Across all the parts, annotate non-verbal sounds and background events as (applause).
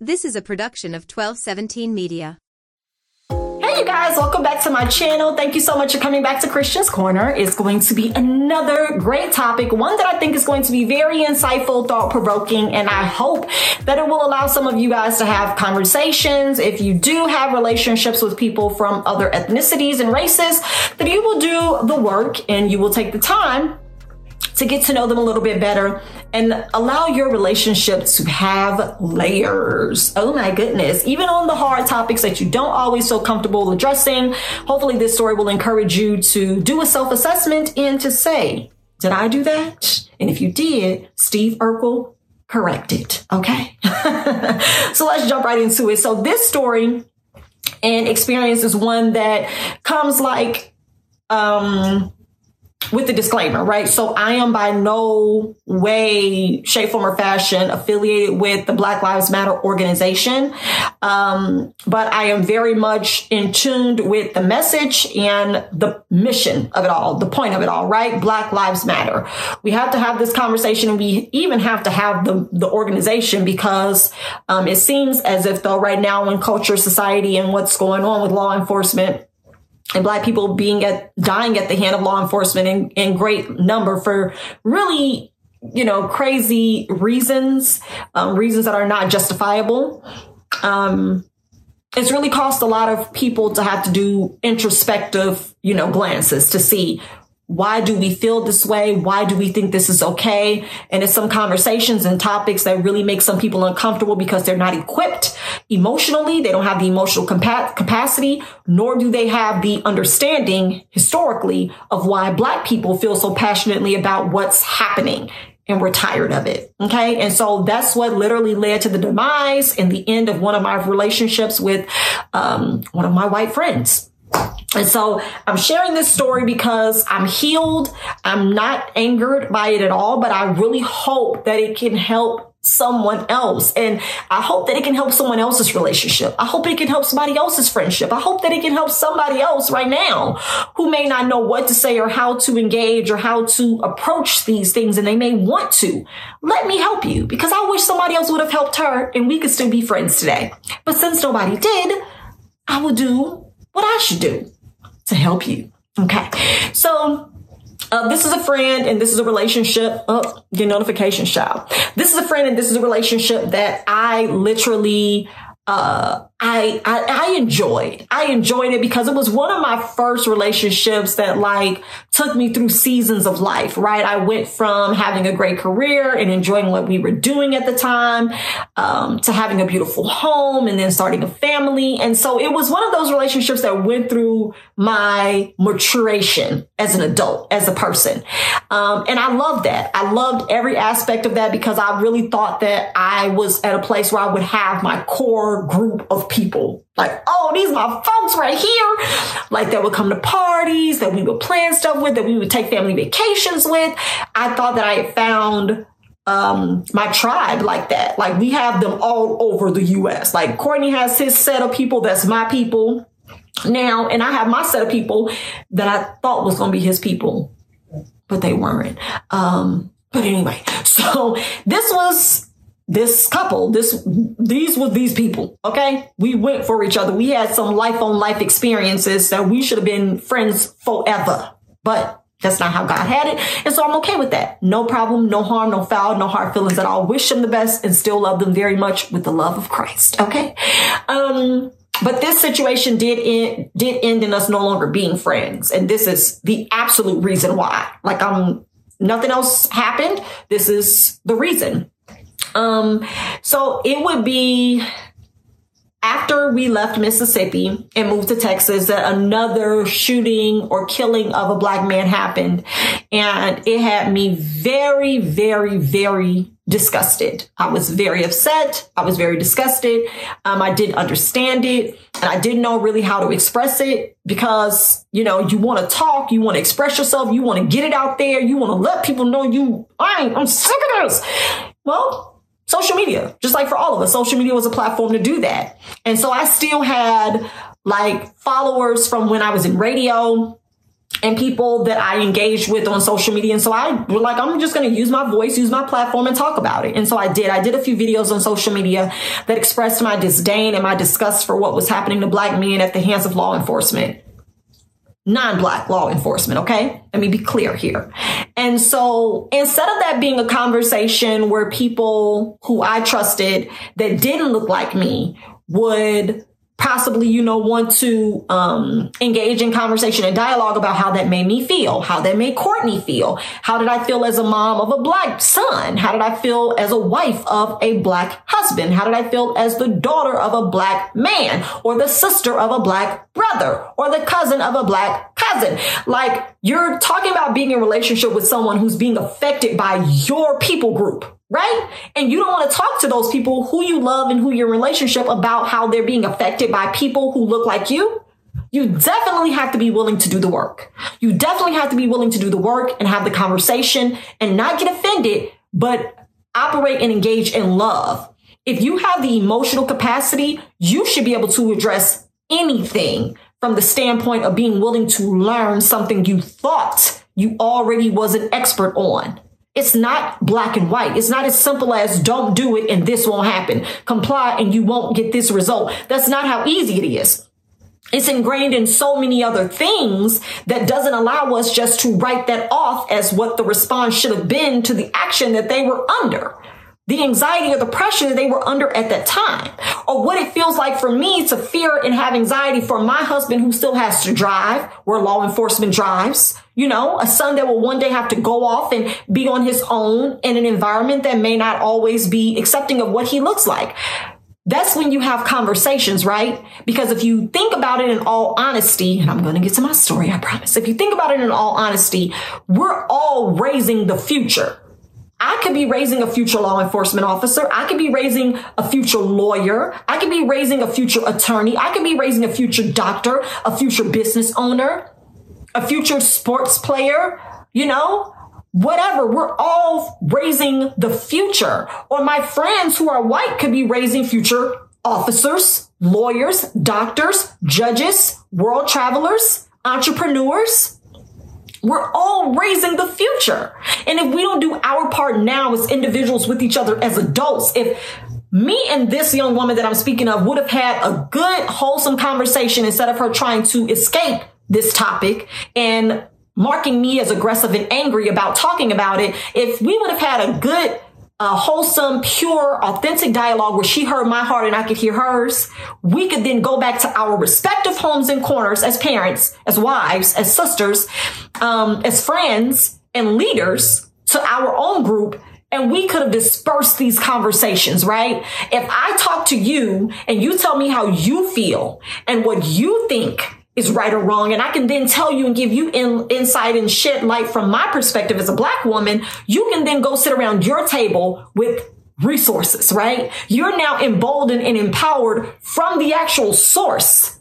This is a production of 1217 Media. Hey, you guys, welcome back to my channel. Thank you so much for coming back to Christian's Corner. It's going to be another great topic, one that I think is going to be very insightful, thought provoking, and I hope that it will allow some of you guys to have conversations. If you do have relationships with people from other ethnicities and races, that you will do the work and you will take the time to get to know them a little bit better and allow your relationship to have layers. Oh my goodness. Even on the hard topics that you don't always feel comfortable addressing, hopefully this story will encourage you to do a self assessment and to say, did I do that? And if you did, Steve Urkel correct it. Okay. (laughs) so let's jump right into it. So this story and experience is one that comes like, um, with the disclaimer, right? So I am by no way, shape, form, or fashion affiliated with the Black Lives Matter organization. Um, but I am very much in tuned with the message and the mission of it all, the point of it all, right? Black Lives Matter. We have to have this conversation we even have to have the, the organization because, um, it seems as if though right now in culture, society, and what's going on with law enforcement, and black people being at dying at the hand of law enforcement in, in great number for really you know crazy reasons um, reasons that are not justifiable. Um, it's really cost a lot of people to have to do introspective you know glances to see why do we feel this way? Why do we think this is okay? And it's some conversations and topics that really make some people uncomfortable because they're not equipped emotionally. They don't have the emotional compa- capacity, nor do they have the understanding historically of why black people feel so passionately about what's happening. And we're tired of it. Okay. And so that's what literally led to the demise and the end of one of my relationships with um, one of my white friends. And so I'm sharing this story because I'm healed. I'm not angered by it at all, but I really hope that it can help someone else. And I hope that it can help someone else's relationship. I hope it can help somebody else's friendship. I hope that it can help somebody else right now who may not know what to say or how to engage or how to approach these things and they may want to. Let me help you because I wish somebody else would have helped her and we could still be friends today. But since nobody did, I will do what I should do to help you. Okay. So, uh, this is a friend and this is a relationship. Oh, your notification child. This is a friend and this is a relationship that I literally uh, I, I, I enjoyed. I enjoyed it because it was one of my first relationships that like took me through seasons of life, right? I went from having a great career and enjoying what we were doing at the time, um, to having a beautiful home and then starting a family. And so it was one of those relationships that went through my maturation as an adult, as a person. Um, and I loved that. I loved every aspect of that because I really thought that I was at a place where I would have my core group of people. Like, oh, these are my folks right here. Like that would come to parties, that we would plan stuff with, that we would take family vacations with. I thought that I had found um, my tribe like that. Like we have them all over the US. Like Courtney has his set of people that's my people now, and I have my set of people that I thought was going to be his people, but they weren't. Um, but anyway, (laughs) so this was this couple, this, these were these people. Okay. We went for each other. We had some life on life experiences that we should have been friends forever, but that's not how God had it. And so I'm okay with that. No problem, no harm, no foul, no hard feelings at all. Wish them the best and still love them very much with the love of Christ. Okay. Um, but this situation did end, did end in us no longer being friends. And this is the absolute reason why. Like I'm, nothing else happened. This is the reason. Um, so it would be after we left Mississippi and moved to Texas that another shooting or killing of a black man happened. And it had me very, very, very disgusted. I was very upset. I was very disgusted. Um, I didn't understand it and I didn't know really how to express it because, you know, you want to talk, you want to express yourself, you want to get it out there, you want to let people know you, I, I'm sick of this. Well, social media, just like for all of us, social media was a platform to do that. And so I still had like followers from when I was in radio. and people that I engaged with on social media. And so I were like, I'm just going to use my voice, use my platform and talk about it. And so I did. I did a few videos on social media that expressed my disdain and my disgust for what was happening to black men at the hands of law enforcement. Non-black law enforcement, okay? Let me be clear here. And so instead of that being a conversation where people who I trusted that didn't look like me would possibly, you know, want to um, engage in conversation and dialogue about how that made me feel, how that made Courtney feel. How did I feel as a mom of a black son? How did I feel as a wife of a black husband? How did I feel as the daughter of a black man or the sister of a black brother or the cousin of a black cousin? Like you're talking about being in relationship with someone who's being affected by your people group right? And you don't want to talk to those people who you love and who your relationship about how they're being affected by people who look like you. You definitely have to be willing to do the work. You definitely have to be willing to do the work and have the conversation and not get offended, but operate and engage in love. If you have the emotional capacity, you should be able to address anything from the standpoint of being willing to learn something you thought you already was an expert on. It's not black and white. It's not as simple as don't do it and this won't happen. Comply and you won't get this result. That's not how easy it is. It's ingrained in so many other things that doesn't allow us just to write that off as what the response should have been to the action that they were under the anxiety or the pressure that they were under at that time, or what it feels like for me to fear and have anxiety for my husband who still has to drive where law enforcement drives, you know, a son that will one day have to go off and be on his own in an environment that may not always be accepting of what he looks like. That's when you have conversations, right? Because if you think about it in all honesty, and I'm going to get to my story, I promise. If you think about it in all honesty, we're all raising the future I could be raising a future law enforcement officer. I could be raising a future lawyer. I could be raising a future attorney. I could be raising a future doctor, a future business owner, a future sports player, you know, whatever. We're all raising the future. Or my friends who are white could be raising future officers, lawyers, doctors, judges, world travelers, entrepreneurs. We're all raising the future. And if we don't do our part now as individuals with each other as adults, if me and this young woman that I'm speaking of would have had a good, wholesome conversation instead of her trying to escape this topic and marking me as aggressive and angry about talking about it, if we would have had a good a wholesome, pure, authentic dialogue where she heard my heart and I could hear hers, we could then go back to our respective homes and corners as parents, as wives, as sisters, um, as friends and leaders to our own group and we could have dispersed these conversations, right? If I talk to you and you tell me how you feel and what you think is right or wrong. And I can then tell you and give you in, insight and shed light from my perspective as a black woman. You can then go sit around your table with resources, right? You're now emboldened and empowered from the actual source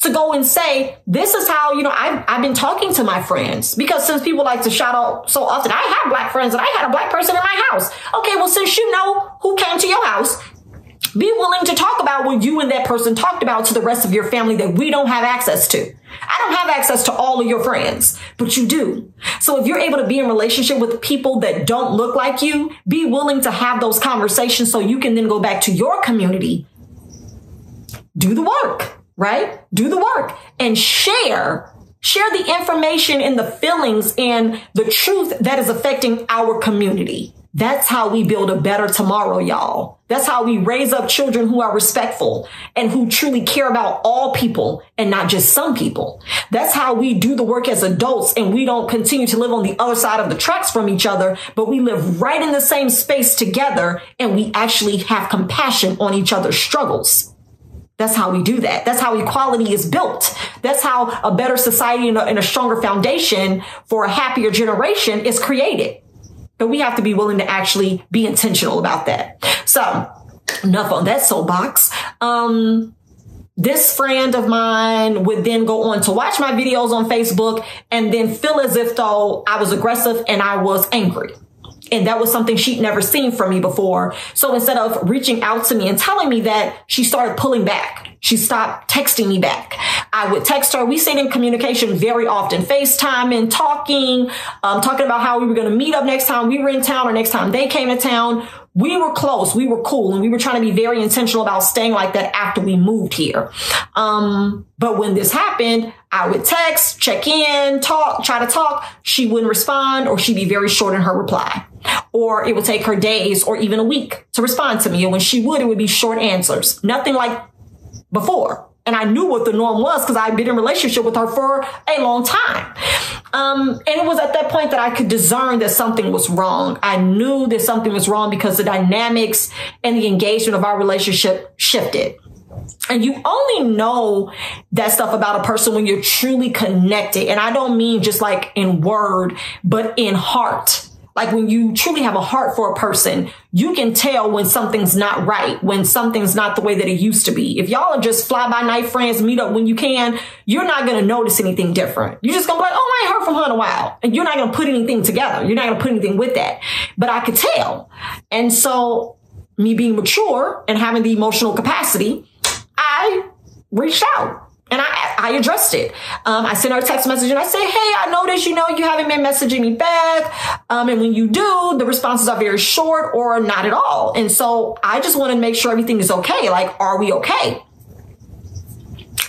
to go and say, this is how, you know, I've, I've been talking to my friends because since people like to shout out so often, I have black friends and I had a black person in my house. Okay. Well, since you know who came to your be willing to talk about what you and that person talked about to the rest of your family that we don't have access to. I don't have access to all of your friends, but you do. So if you're able to be in relationship with people that don't look like you, be willing to have those conversations so you can then go back to your community. Do the work, right? Do the work and share Share the information and the feelings and the truth that is affecting our community. That's how we build a better tomorrow, y'all. That's how we raise up children who are respectful and who truly care about all people and not just some people. That's how we do the work as adults and we don't continue to live on the other side of the tracks from each other, but we live right in the same space together and we actually have compassion on each other's struggles. That's how we do that. That's how equality is built. That's how a better society and a, and a stronger foundation for a happier generation is created. But we have to be willing to actually be intentional about that. So enough on that soapbox. Um, this friend of mine would then go on to watch my videos on Facebook and then feel as if though I was aggressive and I was angry. And that was something she'd never seen from me before. So instead of reaching out to me and telling me that, she started pulling back. She stopped texting me back. I would text her. We stayed in communication very often, FaceTime and talking, um, talking about how we were going to meet up next time we were in town or next time they came to town. We were close. We were cool and we were trying to be very intentional about staying like that after we moved here. Um, but when this happened, I would text, check in, talk, try to talk. She wouldn't respond or she'd be very short in her reply. Or it would take her days or even a week to respond to me. And when she would, it would be short answers. Nothing like before. And I knew what the norm was because I'd been in relationship with her for a long time. Um, and it was at that point that I could discern that something was wrong. I knew that something was wrong because the dynamics and the engagement of our relationship shifted. And you only know that stuff about a person when you're truly connected. And I don't mean just like in word, but in heart. Like when you truly have a heart for a person, you can tell when something's not right, when something's not the way that it used to be. If y'all are just fly by night friends, meet up when you can, you're not going to notice anything different. You're just going to be like, oh, I ain't heard from her in a while. And you're not going to put anything together. You're not going to put anything with that. But I could tell. And so me being mature and having the emotional capacity, I reached out and I, I addressed it. Um, I sent her a text message and I said, Hey, I noticed, you know, you haven't been messaging me back. Um, and when you do, the responses are very short or not at all. And so I just want to make sure everything is okay. Like, are we okay?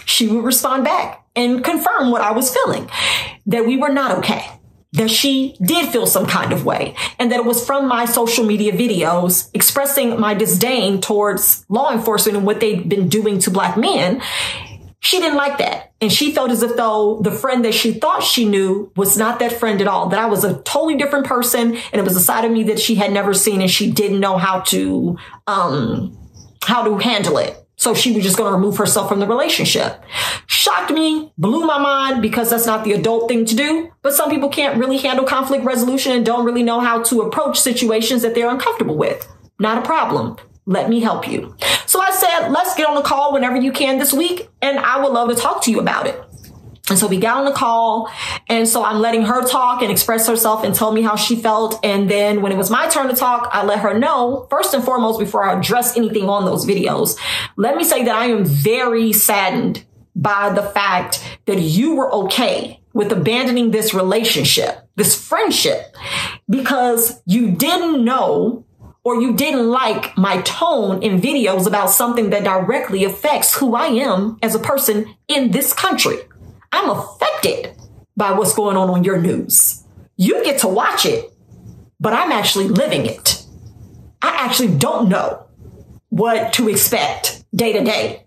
She would respond back and confirm what I was feeling, that we were not okay that she did feel some kind of way and that it was from my social media videos expressing my disdain towards law enforcement and what they'd been doing to black men she didn't like that. And she felt as if though the friend that she thought she knew was not that friend at all, that I was a totally different person. And it was a side of me that she had never seen and she didn't know how to, um, how to handle it. So she was just going to remove herself from the relationship. Shocked me, blew my mind because that's not the adult thing to do. But some people can't really handle conflict resolution and don't really know how to approach situations that they're uncomfortable with. Not a problem. Let me help you. So I said, let's get on a call whenever you can this week, and I would love to talk to you about it. And so we got on the call. And so I'm letting her talk and express herself and tell me how she felt. And then when it was my turn to talk, I let her know, first and foremost, before I address anything on those videos, let me say that I am very saddened by the fact that you were okay with abandoning this relationship, this friendship, because you didn't know or you didn't like my tone in videos about something that directly affects who I am as a person in this country. I'm affected by what's going on on your news. You get to watch it, but I'm actually living it. I actually don't know what to expect day to day.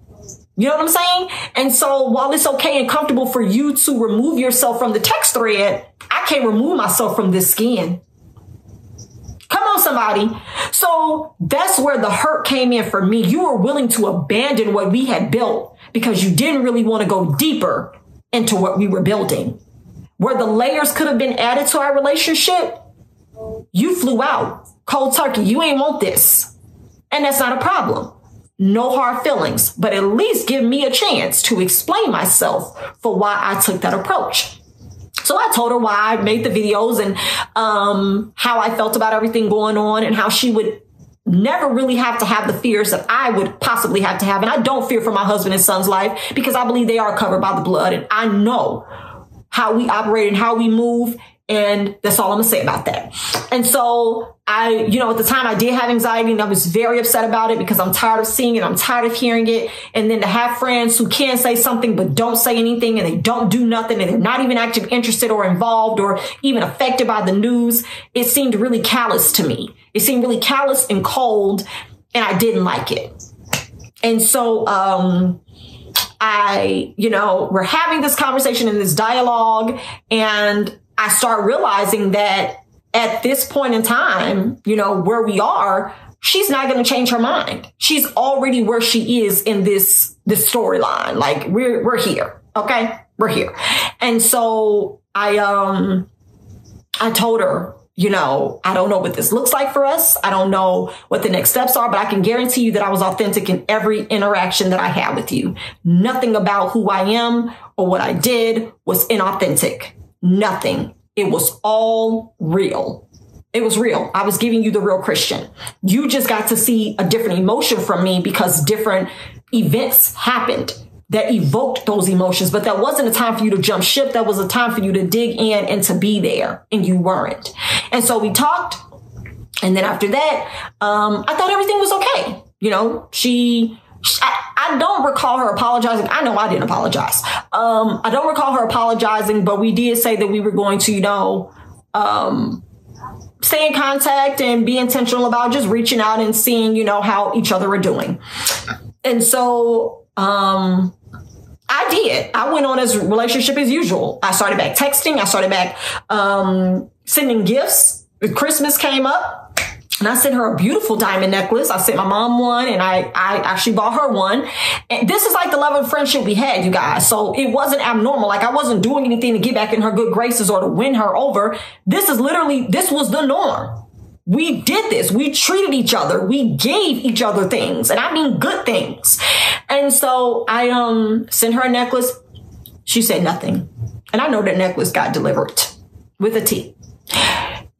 You know what I'm saying? And so while it's okay and comfortable for you to remove yourself from the text thread, I can't remove myself from this skin. Somebody. So that's where the hurt came in for me. You were willing to abandon what we had built because you didn't really want to go deeper into what we were building. Where the layers could have been added to our relationship, you flew out cold turkey. You ain't want this. And that's not a problem. No hard feelings, but at least give me a chance to explain myself for why I took that approach. So I told her why I made the videos and um, how I felt about everything going on and how she would never really have to have the fears that I would possibly have to have. And I don't fear for my husband and son's life because I believe they are covered by the blood and I know how we operate and how we move and that's all I'm gonna say about that. And so I, you know, at the time I did have anxiety and I was very upset about it because I'm tired of seeing it. I'm tired of hearing it. And then to have friends who can say something, but don't say anything and they don't do nothing and they're not even actually interested or involved or even affected by the news. It seemed really callous to me. It seemed really callous and cold and I didn't like it. And so, um, I, you know, we're having this conversation and this dialogue and I start realizing that at this point in time, you know, where we are, she's not going to change her mind. She's already where she is in this, this storyline. Like we're, we're here. Okay. We're here. And so I, um, I told her, you know, I don't know what this looks like for us. I don't know what the next steps are, but I can guarantee you that I was authentic in every interaction that I had with you. Nothing about who I am or what I did was inauthentic. Nothing. It was all real. It was real. I was giving you the real Christian. You just got to see a different emotion from me because different events happened that evoked those emotions. But that wasn't a time for you to jump ship. That was a time for you to dig in and to be there. And you weren't. And so we talked. And then after that, um, I thought everything was okay. You know, she, I, I, don't recall her apologizing. I know I didn't apologize. Um, I don't recall her apologizing, but we did say that we were going to, you know, um, stay in contact and be intentional about just reaching out and seeing, you know, how each other are doing. And so, um, I did. I went on as relationship as usual. I started back texting. I started back, um, sending gifts. Christmas came up and I sent her a beautiful diamond necklace. I sent my mom one and I, I actually bought her one. And this is like the love of friendship we had, you guys. So it wasn't abnormal. Like I wasn't doing anything to get back in her good graces or to win her over. This is literally, this was the norm. We did this. We treated each other. We gave each other things and I mean good things. And so I, um, sent her a necklace. She said nothing. And I know that necklace got delivered with a T.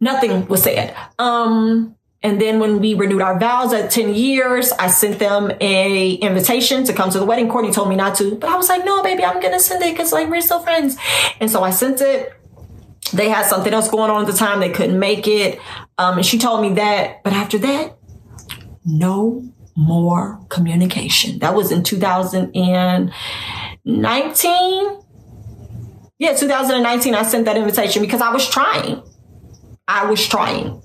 Nothing was said. Um, and then when we renewed our vows at 10 years, I sent them a invitation to come to the wedding. Courtney told me not to, but I was like, no, baby, I'm going to send it because like we're still friends. And so I sent it. They had something else going on at the time. They couldn't make it. Um, and she told me that, but after that, no more communication. That was in 2019. Yeah, 2019, I sent that invitation because I was trying. I was trying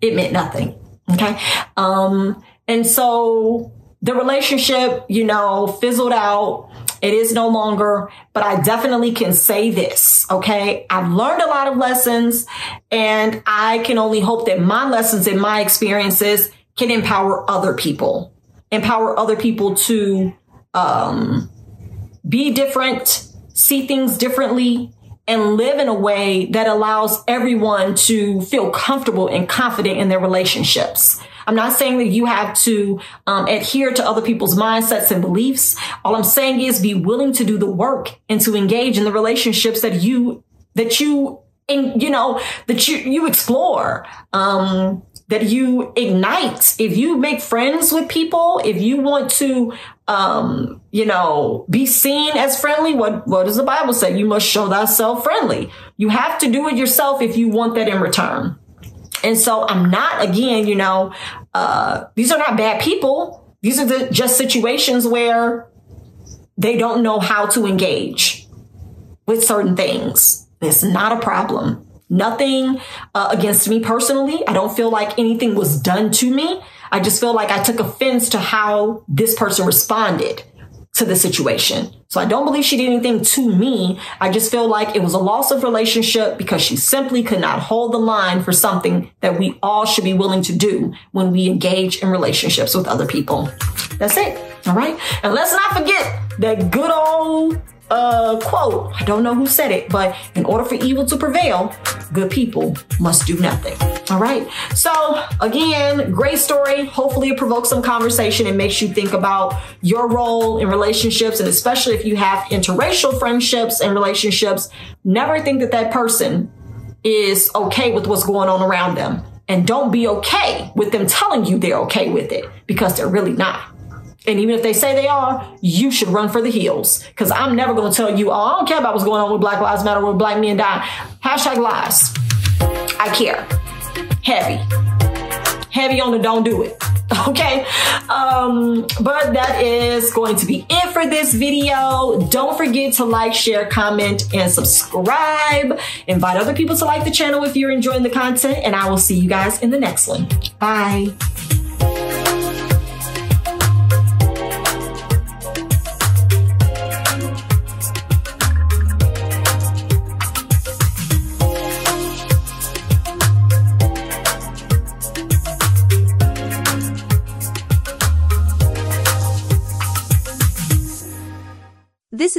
it meant nothing. Okay. Um, and so the relationship, you know, fizzled out. It is no longer, but I definitely can say this. Okay. I've learned a lot of lessons and I can only hope that my lessons and my experiences can empower other people, empower other people to, um, be different, see things differently, and live in a way that allows everyone to feel comfortable and confident in their relationships. I'm not saying that you have to um, adhere to other people's mindsets and beliefs. All I'm saying is be willing to do the work and to engage in the relationships that you that you and you know that you you explore. Um, that you ignite. If you make friends with people, if you want to, um, you know, be seen as friendly, what, what does the Bible say? You must show thyself friendly. You have to do it yourself if you want that in return. And so I'm not, again, you know, uh, these are not bad people. These are the, just situations where they don't know how to engage with certain things. It's not a problem. Nothing uh, against me personally. I don't feel like anything was done to me. I just feel like I took offense to how this person responded to the situation. So I don't believe she did anything to me. I just feel like it was a loss of relationship because she simply could not hold the line for something that we all should be willing to do when we engage in relationships with other people. That's it. All right. And let's not forget that good old uh, quote. I don't know who said it, but in order for evil to prevail, good people must do nothing. All right. So again, great story. Hopefully it provokes some conversation and makes you think about your role in relationships. And especially if you have interracial friendships and relationships, never think that that person is okay with what's going on around them. And don't be okay with them telling you they're okay with it because they're really not. And even if they say they are, you should run for the hills. Cause I'm never going to tell you, oh, I don't care about what's going on with Black Lives Matter, with black men dying. Hashtag lies. I care. Heavy. Heavy on the don't do it. (laughs) Okay. Um, but that is going to be it for this video. Don't forget to like, share, comment, and subscribe. Invite other people to like the channel if you're enjoying the content, and I will see you guys in the next one. Bye.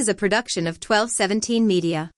A production of 1217 Media.